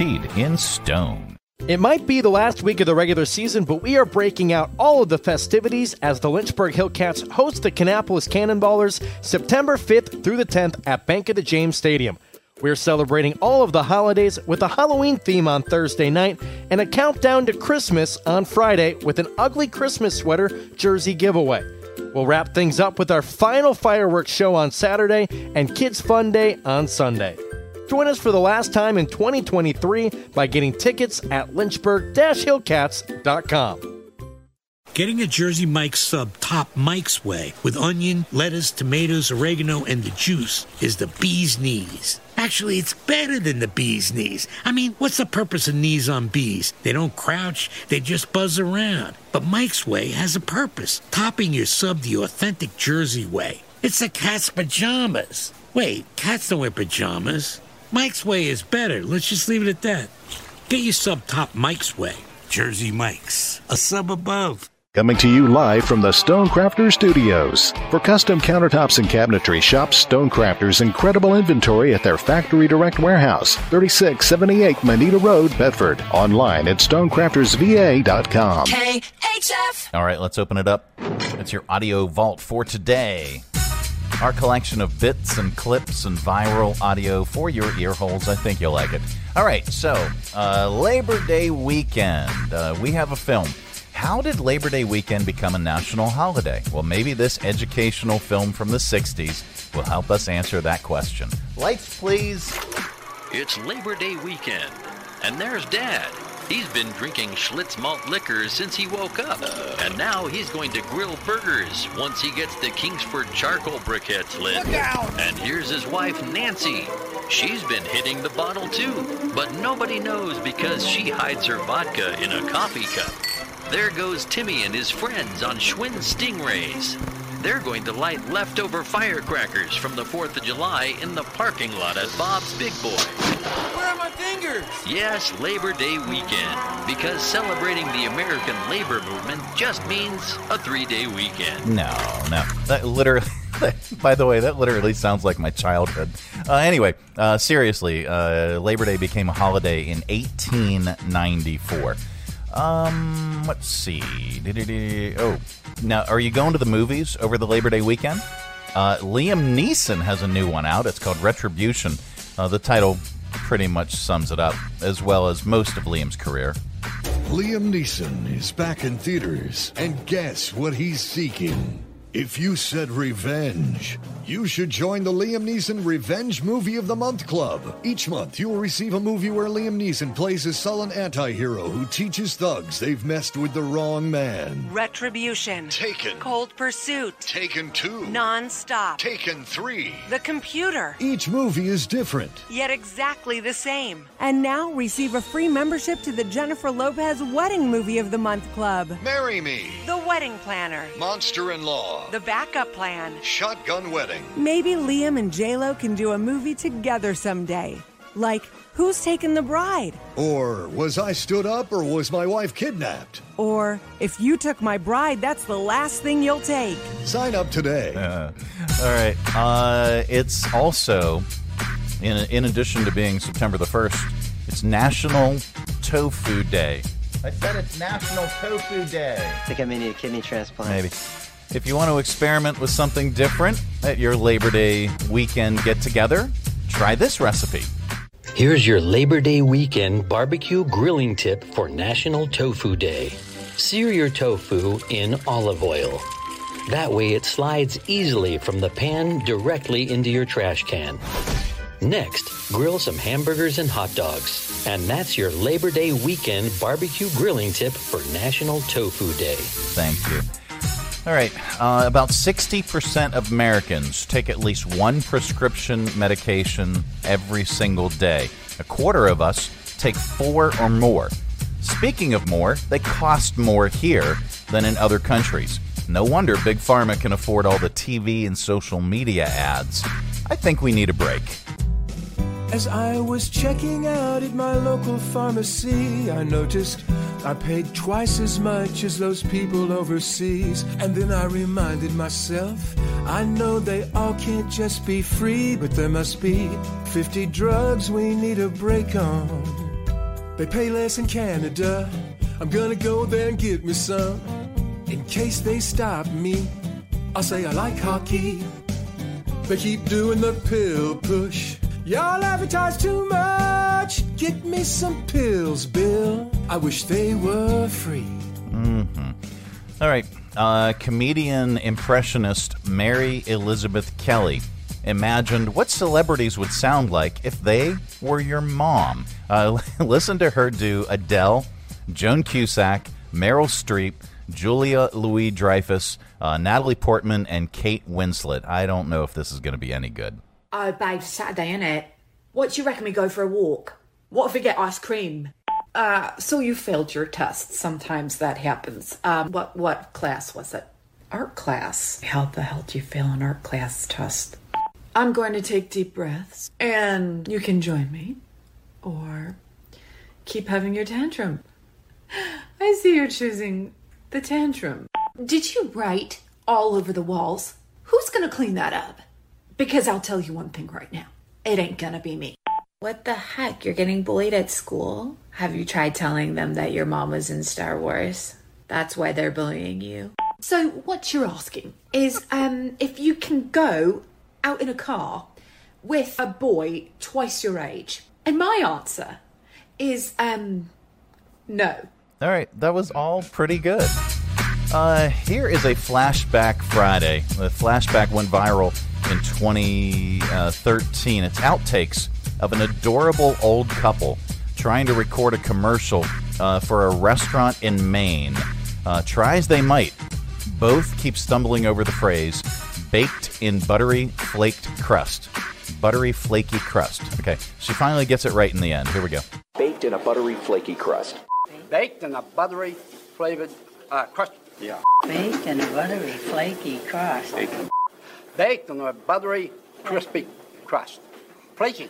in stone. It might be the last week of the regular season, but we are breaking out all of the festivities as the Lynchburg Hillcats host the Kannapolis Cannonballers September 5th through the 10th at Bank of the James Stadium. We're celebrating all of the holidays with a Halloween theme on Thursday night and a countdown to Christmas on Friday with an ugly Christmas sweater jersey giveaway. We'll wrap things up with our final fireworks show on Saturday and Kids Fun Day on Sunday. Join us for the last time in 2023 by getting tickets at lynchburg-hillcats.com. Getting a Jersey Mike's sub top Mike's way with onion, lettuce, tomatoes, oregano, and the juice is the bee's knees. Actually, it's better than the bee's knees. I mean, what's the purpose of knees on bees? They don't crouch, they just buzz around. But Mike's Way has a purpose, topping your sub the authentic Jersey way. It's the cat's pajamas. Wait, cats don't wear pajamas. Mike's Way is better. Let's just leave it at that. Get your sub top Mike's Way. Jersey Mike's, a sub above. Coming to you live from the Stonecrafter Studios. For custom countertops and cabinetry, shop Stonecrafter's incredible inventory at their Factory Direct Warehouse, 3678 Moneta Road, Bedford. Online at stonecraftersva.com. KHF. All right, let's open it up. It's your audio vault for today. Our collection of bits and clips and viral audio for your ear holes. I think you'll like it. All right, so uh, Labor Day weekend. Uh, we have a film. How did Labor Day weekend become a national holiday? Well, maybe this educational film from the 60s will help us answer that question. Lights, please. It's Labor Day weekend, and there's Dad. He's been drinking Schlitz malt liquor since he woke up, and now he's going to grill burgers once he gets the Kingsford charcoal briquettes lit. And here's his wife, Nancy. She's been hitting the bottle too, but nobody knows because she hides her vodka in a coffee cup. There goes Timmy and his friends on Schwinn Stingrays. They're going to light leftover firecrackers from the 4th of July in the parking lot at Bob's Big Boy. Where are my fingers? Yes, Labor Day weekend, because celebrating the American labor movement just means a three day weekend. No, no. That literally. By the way, that literally sounds like my childhood. Uh, anyway, uh, seriously, uh, Labor Day became a holiday in 1894. Um, let's see. Oh, now are you going to the movies over the Labor Day weekend? Uh, Liam Neeson has a new one out. It's called Retribution. Uh, the title pretty much sums it up, as well as most of Liam's career. Liam Neeson is back in theaters, and guess what he's seeking? If you said revenge, you should join the Liam Neeson Revenge Movie of the Month Club. Each month, you will receive a movie where Liam Neeson plays a sullen anti hero who teaches thugs they've messed with the wrong man. Retribution. Taken. Cold Pursuit. Taken 2. Non-stop. Taken 3. The Commuter. Each movie is different. Yet exactly the same. And now receive a free membership to the Jennifer Lopez Wedding Movie of the Month Club. Marry Me. The Wedding Planner. Monster in Law. The Backup Plan. Shotgun Wedding. Maybe Liam and JLo can do a movie together someday. Like, Who's Taking the Bride? Or was I stood up or was my wife kidnapped? Or, If you took my bride, that's the last thing you'll take. Sign up today. Uh, all right. Uh, it's also, in, in addition to being September the 1st, it's National Tofu Day. I said it's National Tofu Day. I think I may need a kidney transplant. Maybe. If you want to experiment with something different at your Labor Day weekend get together, try this recipe. Here's your Labor Day weekend barbecue grilling tip for National Tofu Day. Sear your tofu in olive oil. That way it slides easily from the pan directly into your trash can. Next, grill some hamburgers and hot dogs. And that's your Labor Day weekend barbecue grilling tip for National Tofu Day. Thank you. All right. Uh, about 60% of Americans take at least one prescription medication every single day. A quarter of us take four or more. Speaking of more, they cost more here than in other countries. No wonder Big Pharma can afford all the TV and social media ads. I think we need a break. As I was checking out at my local pharmacy, I noticed I paid twice as much as those people overseas. And then I reminded myself, I know they all can't just be free, but there must be 50 drugs we need a break on. They pay less in Canada. I'm gonna go there and get me some. In case they stop me, I'll say I like hockey. They keep doing the pill push. Y'all advertise too much. Get me some pills, Bill. I wish they were free. hmm All right. Uh, comedian impressionist Mary Elizabeth Kelly imagined what celebrities would sound like if they were your mom. Uh, listen to her do Adele, Joan Cusack, Meryl Streep, Julia Louis Dreyfus, uh, Natalie Portman, and Kate Winslet. I don't know if this is going to be any good. Oh, babe, Saturday, innit? What do you reckon we go for a walk? What if we get ice cream? Uh, so you failed your test. Sometimes that happens. Um, what what class was it? Art class. How the hell do you fail an art class test? I'm going to take deep breaths, and you can join me, or keep having your tantrum. I see you're choosing the tantrum. Did you write all over the walls? Who's gonna clean that up? Because I'll tell you one thing right now. It ain't gonna be me. What the heck? You're getting bullied at school? Have you tried telling them that your mom was in Star Wars? That's why they're bullying you. So what you're asking is um if you can go out in a car with a boy twice your age. And my answer is um no. All right, that was all pretty good. Uh, here is a flashback Friday. The flashback went viral in 2013. It's outtakes of an adorable old couple trying to record a commercial uh, for a restaurant in Maine. Uh, try as they might, both keep stumbling over the phrase baked in buttery flaked crust. Buttery flaky crust. Okay, she finally gets it right in the end. Here we go. Baked in a buttery flaky crust. Baked in a buttery flavored uh, crust. Yeah. Baked in a buttery, flaky crust. Baked in a buttery, crispy crust. Flaky.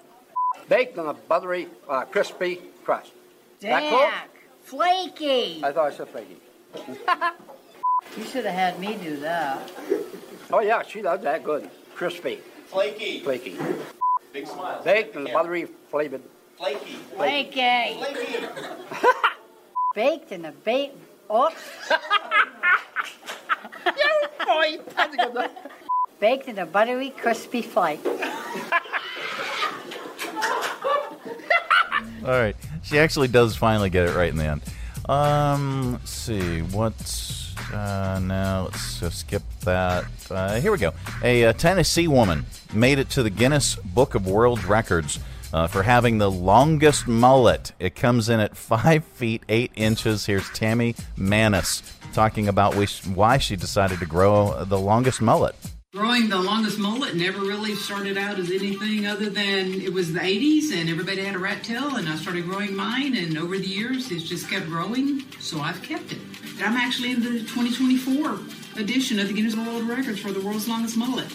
Baked on a buttery, uh, crispy crust. That close? Jack, flaky. I thought I said flaky. You should have had me do that. Oh yeah, she does that good. Crispy. Flaky. Flaky. Big smile. Baked in a buttery flavored. Flaky. Flaky. Baked in a bake. Oops. boy. That's a good one. Baked in a buttery, crispy flake. All right. She actually does finally get it right in the end. Um, let's see. What's. Uh, now, let's uh, skip that. Uh, here we go. A, uh Tennessee woman made it to the Guinness Book of World Records uh, for having the longest mullet. It comes in at 5 feet 8 inches. Here's Tammy Manis talking about why she decided to grow the longest mullet. Growing the longest mullet never really started out as anything other than it was the 80s and everybody had a rat tail and I started growing mine and over the years it's just kept growing so I've kept it. I'm actually in the 2024 edition of the Guinness World Records for the world's longest mullet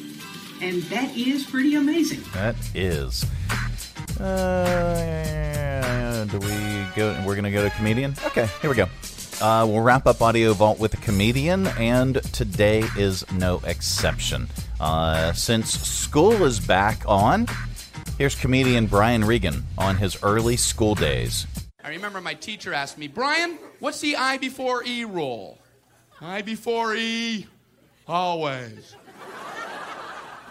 and that is pretty amazing. That is. Uh, do we go? We're going to go to comedian? Okay, here we go. Uh, we'll wrap up Audio Vault with a comedian, and today is no exception. Uh, since school is back on, here's comedian Brian Regan on his early school days. I remember my teacher asked me, Brian, what's the I before E rule? I before E, always.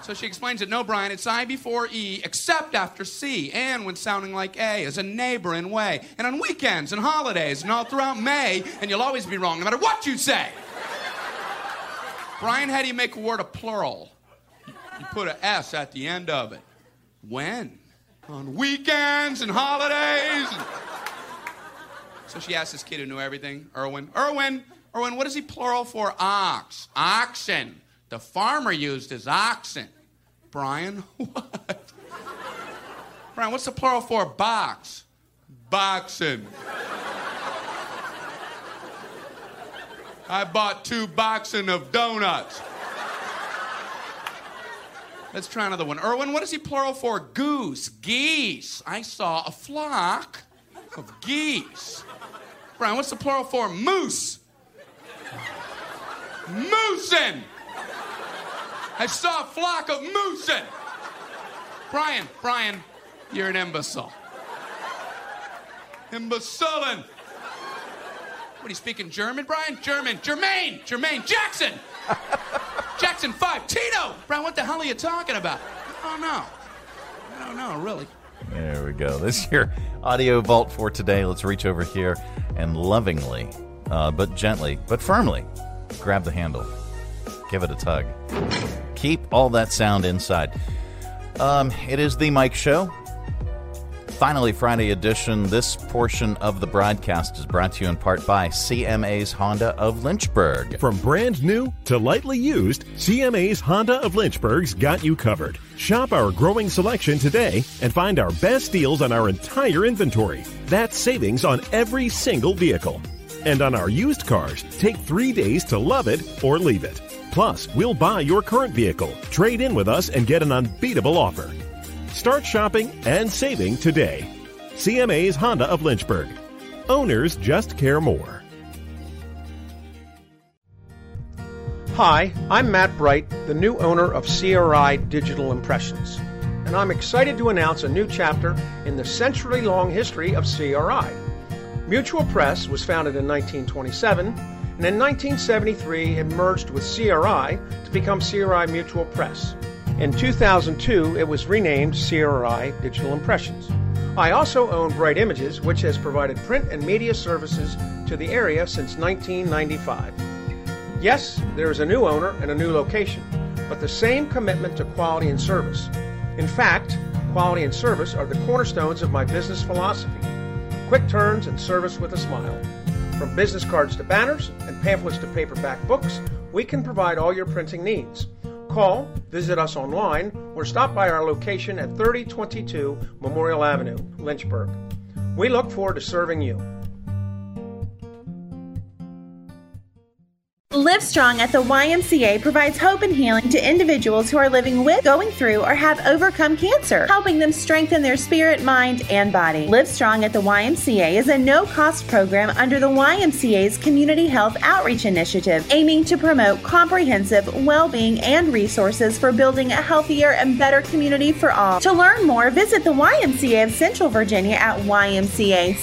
So she explains it, no, Brian, it's I before E, except after C, and when sounding like A, as a neighboring way, and on weekends and holidays, and all throughout May, and you'll always be wrong, no matter what you say. Brian, how do you make a word a plural? You put an S at the end of it. When? On weekends and holidays. So she asked this kid who knew everything, Erwin, Erwin, Erwin, what is he plural for ox? Oxen. The farmer used his oxen. Brian, what? Brian, what's the plural for box? Boxen. I bought two boxen of donuts. Let's try another one. Erwin, what is he plural for? Goose. Geese. I saw a flock of geese. Brian, what's the plural for? Moose. Moosin. I saw a flock of moosin. Brian, Brian, you're an imbecile. Imbecilin. What are you speaking German, Brian? German. Jermaine. Jermaine Jackson. Jackson 5. Tito. Brian, what the hell are you talking about? Oh, no. I don't know, really. There we go. This is your audio vault for today. Let's reach over here and lovingly, uh, but gently, but firmly, grab the handle. Give it a tug. Keep all that sound inside. Um, it is the Mike Show. Finally, Friday edition. This portion of the broadcast is brought to you in part by CMA's Honda of Lynchburg. From brand new to lightly used, CMA's Honda of Lynchburg's got you covered. Shop our growing selection today and find our best deals on our entire inventory. That's savings on every single vehicle. And on our used cars, take three days to love it or leave it. Plus, we'll buy your current vehicle, trade in with us, and get an unbeatable offer. Start shopping and saving today. CMA's Honda of Lynchburg. Owners just care more. Hi, I'm Matt Bright, the new owner of CRI Digital Impressions, and I'm excited to announce a new chapter in the century long history of CRI. Mutual Press was founded in 1927, and in 1973 it merged with CRI to become CRI Mutual Press. In 2002, it was renamed CRI Digital Impressions. I also own Bright Images, which has provided print and media services to the area since 1995. Yes, there is a new owner and a new location, but the same commitment to quality and service. In fact, quality and service are the cornerstones of my business philosophy. Quick turns and service with a smile. From business cards to banners and pamphlets to paperback books, we can provide all your printing needs. Call, visit us online, or stop by our location at 3022 Memorial Avenue, Lynchburg. We look forward to serving you. Live Strong at the YMCA provides hope and healing to individuals who are living with, going through, or have overcome cancer, helping them strengthen their spirit, mind, and body. Live Strong at the YMCA is a no cost program under the YMCA's Community Health Outreach Initiative, aiming to promote comprehensive well being and resources for building a healthier and better community for all. To learn more, visit the YMCA of Central Virginia at ymcacva.org.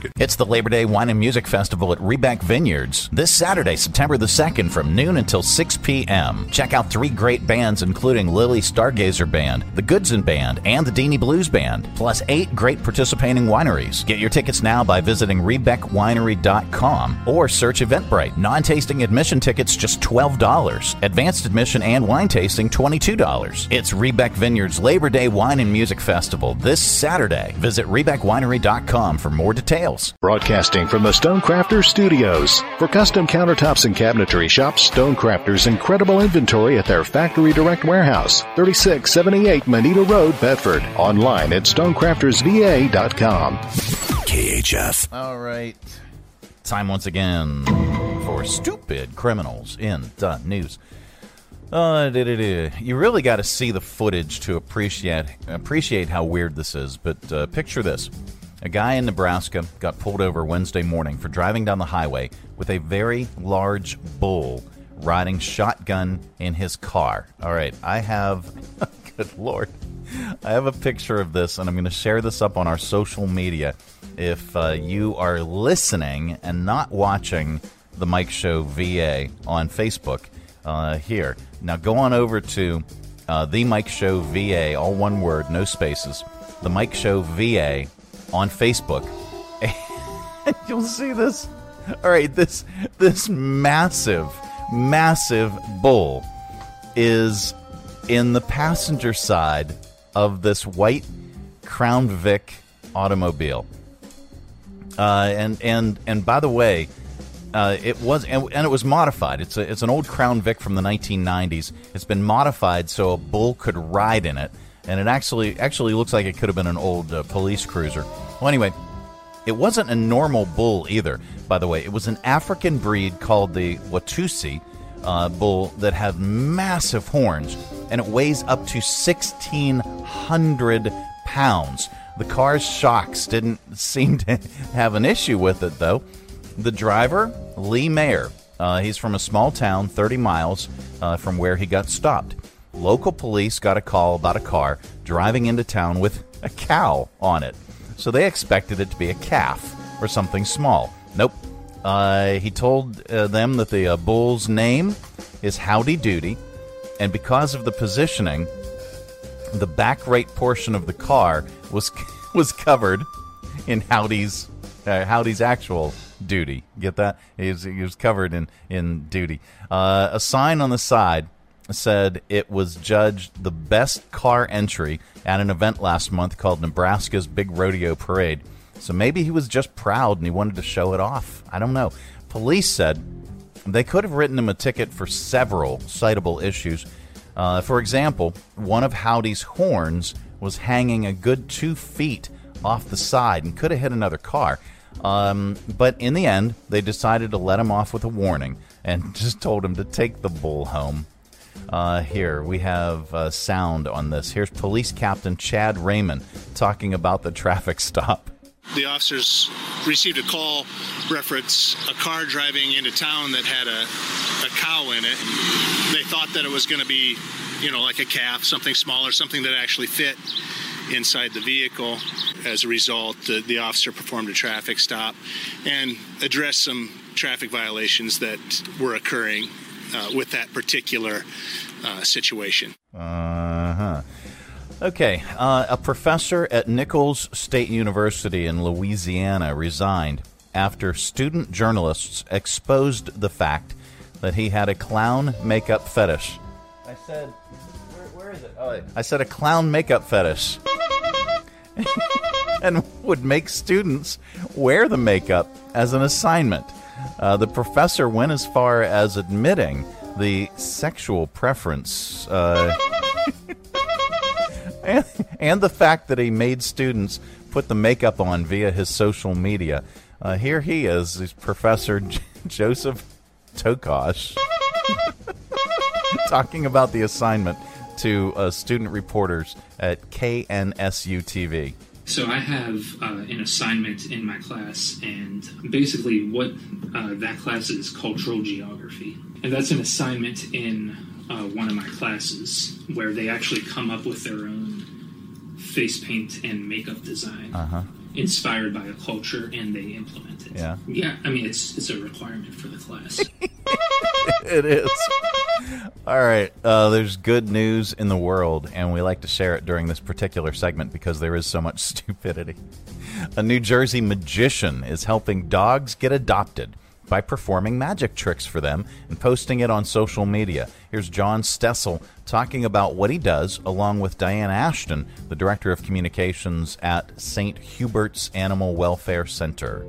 It's the Labor Day Wine and Music Festival at Rebec Vineyards this Saturday, September the 2nd from noon until 6 p.m. Check out three great bands, including Lily Stargazer Band, the Goodson Band, and the Deanie Blues Band, plus eight great participating wineries. Get your tickets now by visiting RebecWinery.com or search Eventbrite. Non tasting admission tickets just $12. Advanced admission and wine tasting $22. It's Rebec Vineyards Labor Day Wine and Music Festival this Saturday. Visit RebecWinery.com for more details. Broadcasting from the Stonecrafters Studios. For custom countertops and cabinetry, shop Stonecrafters' incredible inventory at their Factory Direct Warehouse, 3678 Moneta Road, Bedford. Online at stonecraftersva.com. KHF. All right. Time once again for stupid criminals in the news. Uh, you really got to see the footage to appreciate appreciate how weird this is. But uh, picture this: a guy in Nebraska got pulled over Wednesday morning for driving down the highway with a very large bull riding shotgun in his car. All right, I have, good lord, I have a picture of this, and I'm going to share this up on our social media. If uh, you are listening and not watching the Mike Show VA on Facebook, uh, here now go on over to uh, the Mike Show VA, all one word, no spaces. The Mike Show VA on Facebook, and you'll see this. All right, this this massive, massive bull is in the passenger side of this white Crown Vic automobile. Uh, and and and by the way, uh, it was and, and, it was modified. It's a, it's an old Crown Vic from the 1990s. It's been modified so a bull could ride in it. And it actually actually looks like it could have been an old uh, police cruiser. Well, anyway, it wasn't a normal bull either. By the way, it was an African breed called the Watusi uh, bull that had massive horns, and it weighs up to sixteen hundred pounds. The car's shocks didn't seem to have an issue with it, though. The driver, Lee Meyer, uh, he's from a small town 30 miles uh, from where he got stopped. Local police got a call about a car driving into town with a cow on it. So they expected it to be a calf or something small. Nope. Uh, he told uh, them that the uh, bull's name is Howdy Doody, and because of the positioning, the back right portion of the car was was covered in Howdy's uh, Howdy's actual duty. Get that? He was, he was covered in in duty. Uh, a sign on the side said it was judged the best car entry at an event last month called Nebraska's Big Rodeo Parade. So maybe he was just proud and he wanted to show it off. I don't know. Police said they could have written him a ticket for several citable issues. Uh, for example, one of Howdy's horns was hanging a good two feet off the side and could have hit another car. Um, but in the end, they decided to let him off with a warning and just told him to take the bull home. Uh, here we have uh, sound on this. Here's Police Captain Chad Raymond talking about the traffic stop. The officers received a call reference a car driving into town that had a, a cow in it. They thought that it was going to be, you know, like a calf, something smaller, something that actually fit inside the vehicle. As a result, the, the officer performed a traffic stop and addressed some traffic violations that were occurring uh, with that particular uh, situation. Uh huh. Okay, uh, a professor at Nicholls State University in Louisiana resigned after student journalists exposed the fact that he had a clown makeup fetish. I said, where, where is it? Oh, I said a clown makeup fetish. and would make students wear the makeup as an assignment. Uh, the professor went as far as admitting the sexual preference uh, and, and, the fact that he made students put the makeup on via his social media. Uh, here he is, Professor J- Joseph Tokosh, talking about the assignment to uh, student reporters at KNSU TV. So I have uh, an assignment in my class, and basically what uh, that class is cultural geography, and that's an assignment in uh, one of my classes where they actually come up with their own face paint and makeup design Uh-huh. Inspired by a culture, and they implement it. Yeah. Yeah, I mean it's it's a requirement for the class. it is. All right. Uh, there's good news in the world, and we like to share it during this particular segment because there is so much stupidity. A New Jersey magician is helping dogs get adopted by performing magic tricks for them and posting it on social media. Here's John Stessel talking about what he does, along with Diane Ashton, the Director of Communications at St. Hubert's Animal Welfare Center.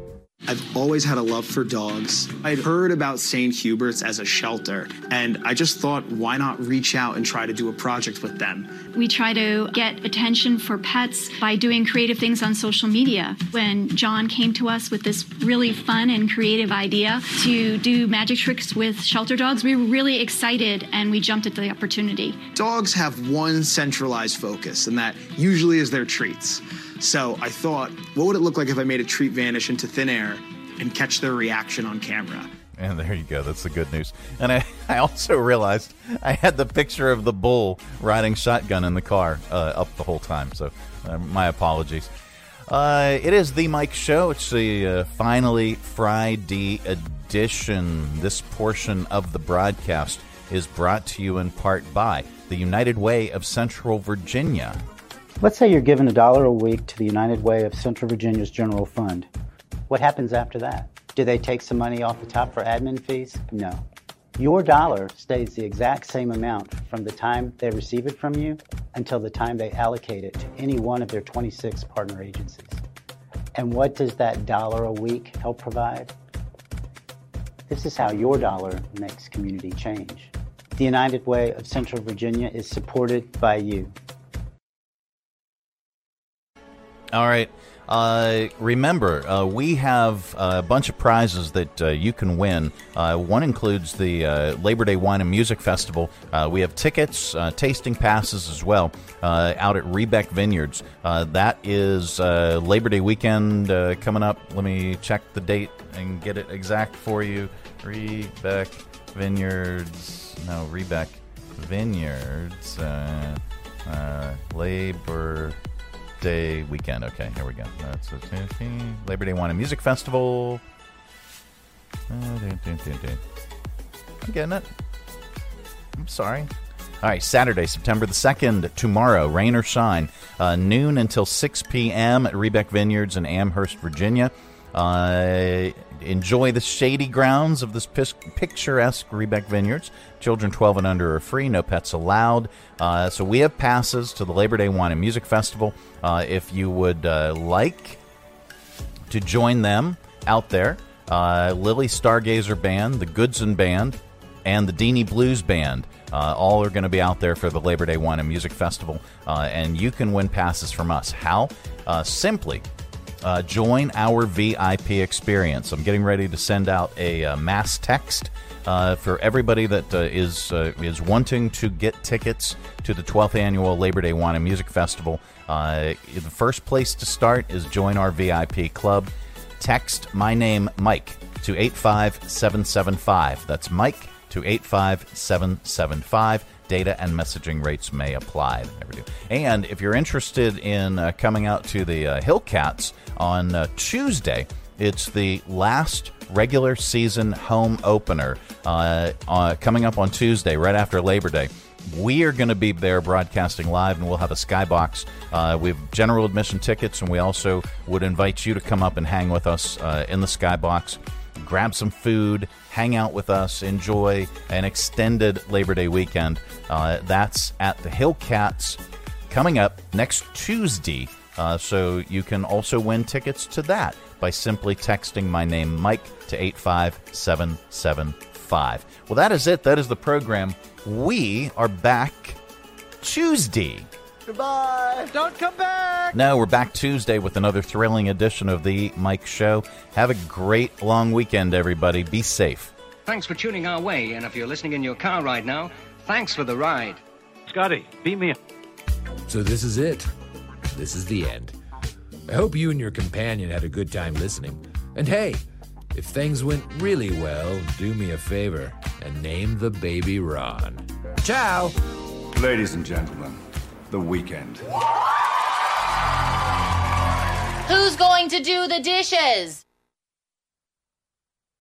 I've always had a love for dogs. I'd heard about St. Hubert's as a shelter, and I just thought, why not reach out and try to do a project with them? We try to get attention for pets by doing creative things on social media. When John came to us with this really fun and creative idea to do magic tricks with shelter dogs, we were really excited and we jumped at the opportunity. Dogs have one centralized focus, and that usually is their treats. So I thought, what would it look like if I made a treat vanish into thin air and catch their reaction on camera? And there you go. That's the good news. And I, I also realized I had the picture of the bull riding shotgun in the car uh, up the whole time. So uh, my apologies. Uh, it is the Mike Show. It's the uh, finally Friday edition. This portion of the broadcast is brought to you in part by the United Way of Central Virginia. Let's say you're given a dollar a week to the United Way of Central Virginia's general fund. What happens after that? Do they take some money off the top for admin fees? No. Your dollar stays the exact same amount from the time they receive it from you until the time they allocate it to any one of their 26 partner agencies. And what does that dollar a week help provide? This is how your dollar makes community change. The United Way of Central Virginia is supported by you. All right. Uh, remember, uh, we have a bunch of prizes that uh, you can win. Uh, one includes the uh, Labor Day Wine and Music Festival. Uh, we have tickets, tasting passes as well, out at Rebec Vineyards. That is Labor Day weekend coming up. Let me check the date and get it exact for you. Rebec Vineyards. No, Rebec Vineyards. Labor Day weekend. Okay, here we go. That's a Labor Day Wine and Music Festival. Uh. I'm getting it. I'm sorry. All right, Saturday, September the 2nd, tomorrow, rain or shine, uh, noon until 6 p.m. at Rebec Vineyards in Amherst, Virginia. Uh, enjoy the shady grounds of this picturesque Rebec Vineyards. Children 12 and under are free, no pets allowed. Uh, so we have passes to the Labor Day Wine and Music Festival. Uh, if you would uh, like to join them out there, uh, Lily Stargazer Band, the Goodson Band, and the Deanie Blues Band. Uh, all are going to be out there for the Labor Day Wine and Music Festival, uh, and you can win passes from us. How? Uh, simply uh, join our VIP experience. I'm getting ready to send out a uh, mass text uh, for everybody that uh, is uh, is wanting to get tickets to the 12th annual Labor Day Wine and Music Festival. Uh, the first place to start is join our VIP club. Text my name Mike to 85775. That's Mike to 85775. Data and messaging rates may apply. And if you're interested in uh, coming out to the uh, Hillcats on uh, Tuesday, it's the last regular season home opener uh, uh, coming up on Tuesday, right after Labor Day. We are going to be there broadcasting live, and we'll have a skybox. Uh, we have general admission tickets, and we also would invite you to come up and hang with us uh, in the skybox, grab some food, hang out with us, enjoy an extended Labor Day weekend. Uh, that's at the Hillcats coming up next Tuesday. Uh, so you can also win tickets to that by simply texting my name, Mike, to 85775. Well, that is it. That is the program. We are back Tuesday. Goodbye. Don't come back. No, we're back Tuesday with another thrilling edition of the Mike Show. Have a great long weekend, everybody. Be safe. Thanks for tuning our way, and if you're listening in your car right now, thanks for the ride. Scotty, beat me. up. So this is it. This is the end. I hope you and your companion had a good time listening. And hey, if things went really well, do me a favor and name the baby Ron. Ciao. Ladies and gentlemen, the weekend. Who's going to do the dishes?